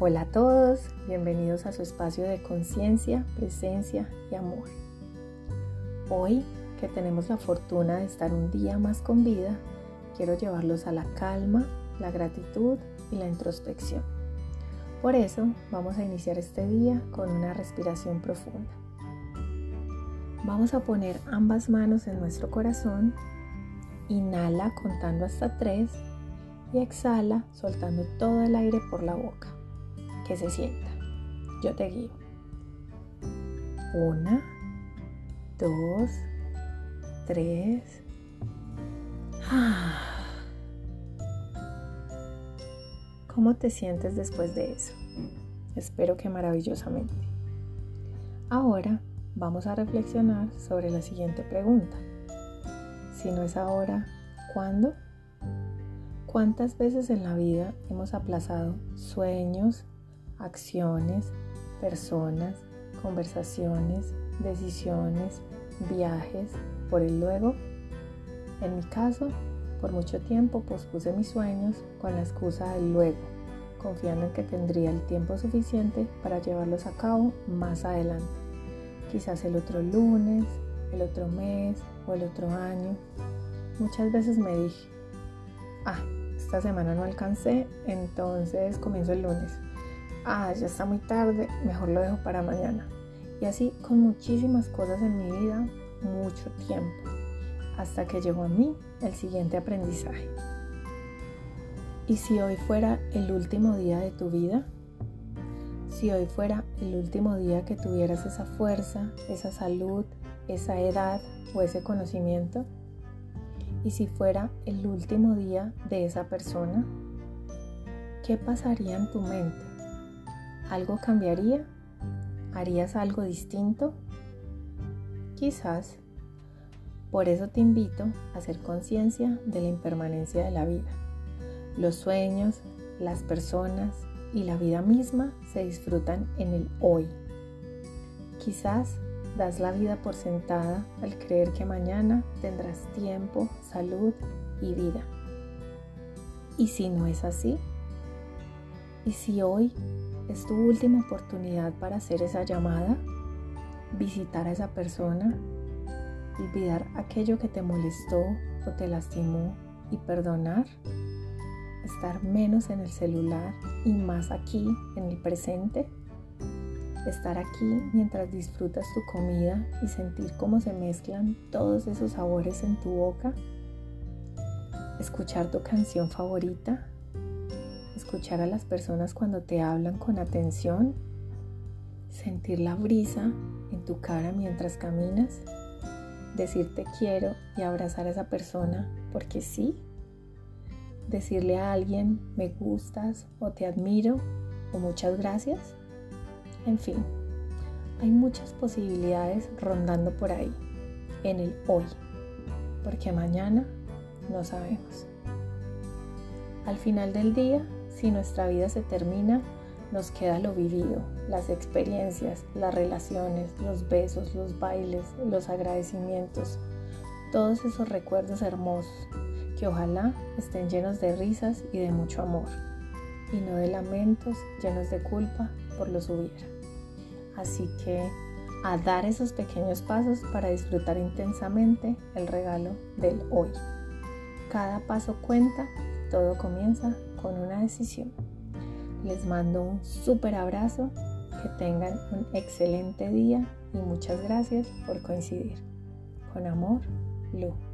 Hola a todos, bienvenidos a su espacio de conciencia, presencia y amor. Hoy que tenemos la fortuna de estar un día más con vida, quiero llevarlos a la calma, la gratitud y la introspección. Por eso vamos a iniciar este día con una respiración profunda. Vamos a poner ambas manos en nuestro corazón, inhala contando hasta tres y exhala soltando todo el aire por la boca que se sienta. Yo te guío. Una, dos, tres. ¿Cómo te sientes después de eso? Espero que maravillosamente. Ahora vamos a reflexionar sobre la siguiente pregunta. Si no es ahora, ¿cuándo? ¿Cuántas veces en la vida hemos aplazado sueños, acciones, personas, conversaciones, decisiones, viajes por el luego. En mi caso, por mucho tiempo pospuse mis sueños con la excusa del luego, confiando en que tendría el tiempo suficiente para llevarlos a cabo más adelante. Quizás el otro lunes, el otro mes o el otro año. Muchas veces me dije, ah, esta semana no alcancé, entonces comienzo el lunes ah, ya está muy tarde, mejor lo dejo para mañana. Y así con muchísimas cosas en mi vida, mucho tiempo, hasta que llegó a mí el siguiente aprendizaje. ¿Y si hoy fuera el último día de tu vida? Si hoy fuera el último día que tuvieras esa fuerza, esa salud, esa edad o ese conocimiento? ¿Y si fuera el último día de esa persona? ¿Qué pasaría en tu mente? ¿Algo cambiaría? ¿Harías algo distinto? Quizás. Por eso te invito a hacer conciencia de la impermanencia de la vida. Los sueños, las personas y la vida misma se disfrutan en el hoy. Quizás das la vida por sentada al creer que mañana tendrás tiempo, salud y vida. ¿Y si no es así? ¿Y si hoy es tu última oportunidad para hacer esa llamada, visitar a esa persona, olvidar aquello que te molestó o te lastimó y perdonar, estar menos en el celular y más aquí en el presente, estar aquí mientras disfrutas tu comida y sentir cómo se mezclan todos esos sabores en tu boca, escuchar tu canción favorita escuchar a las personas cuando te hablan con atención, sentir la brisa en tu cara mientras caminas, decirte quiero y abrazar a esa persona porque sí, decirle a alguien me gustas o te admiro o muchas gracias. En fin, hay muchas posibilidades rondando por ahí, en el hoy, porque mañana no sabemos. Al final del día, si nuestra vida se termina, nos queda lo vivido, las experiencias, las relaciones, los besos, los bailes, los agradecimientos, todos esos recuerdos hermosos que ojalá estén llenos de risas y de mucho amor, y no de lamentos llenos de culpa por los hubiera. Así que a dar esos pequeños pasos para disfrutar intensamente el regalo del hoy. Cada paso cuenta, todo comienza con una decisión. Les mando un súper abrazo, que tengan un excelente día y muchas gracias por coincidir. Con amor, Lu.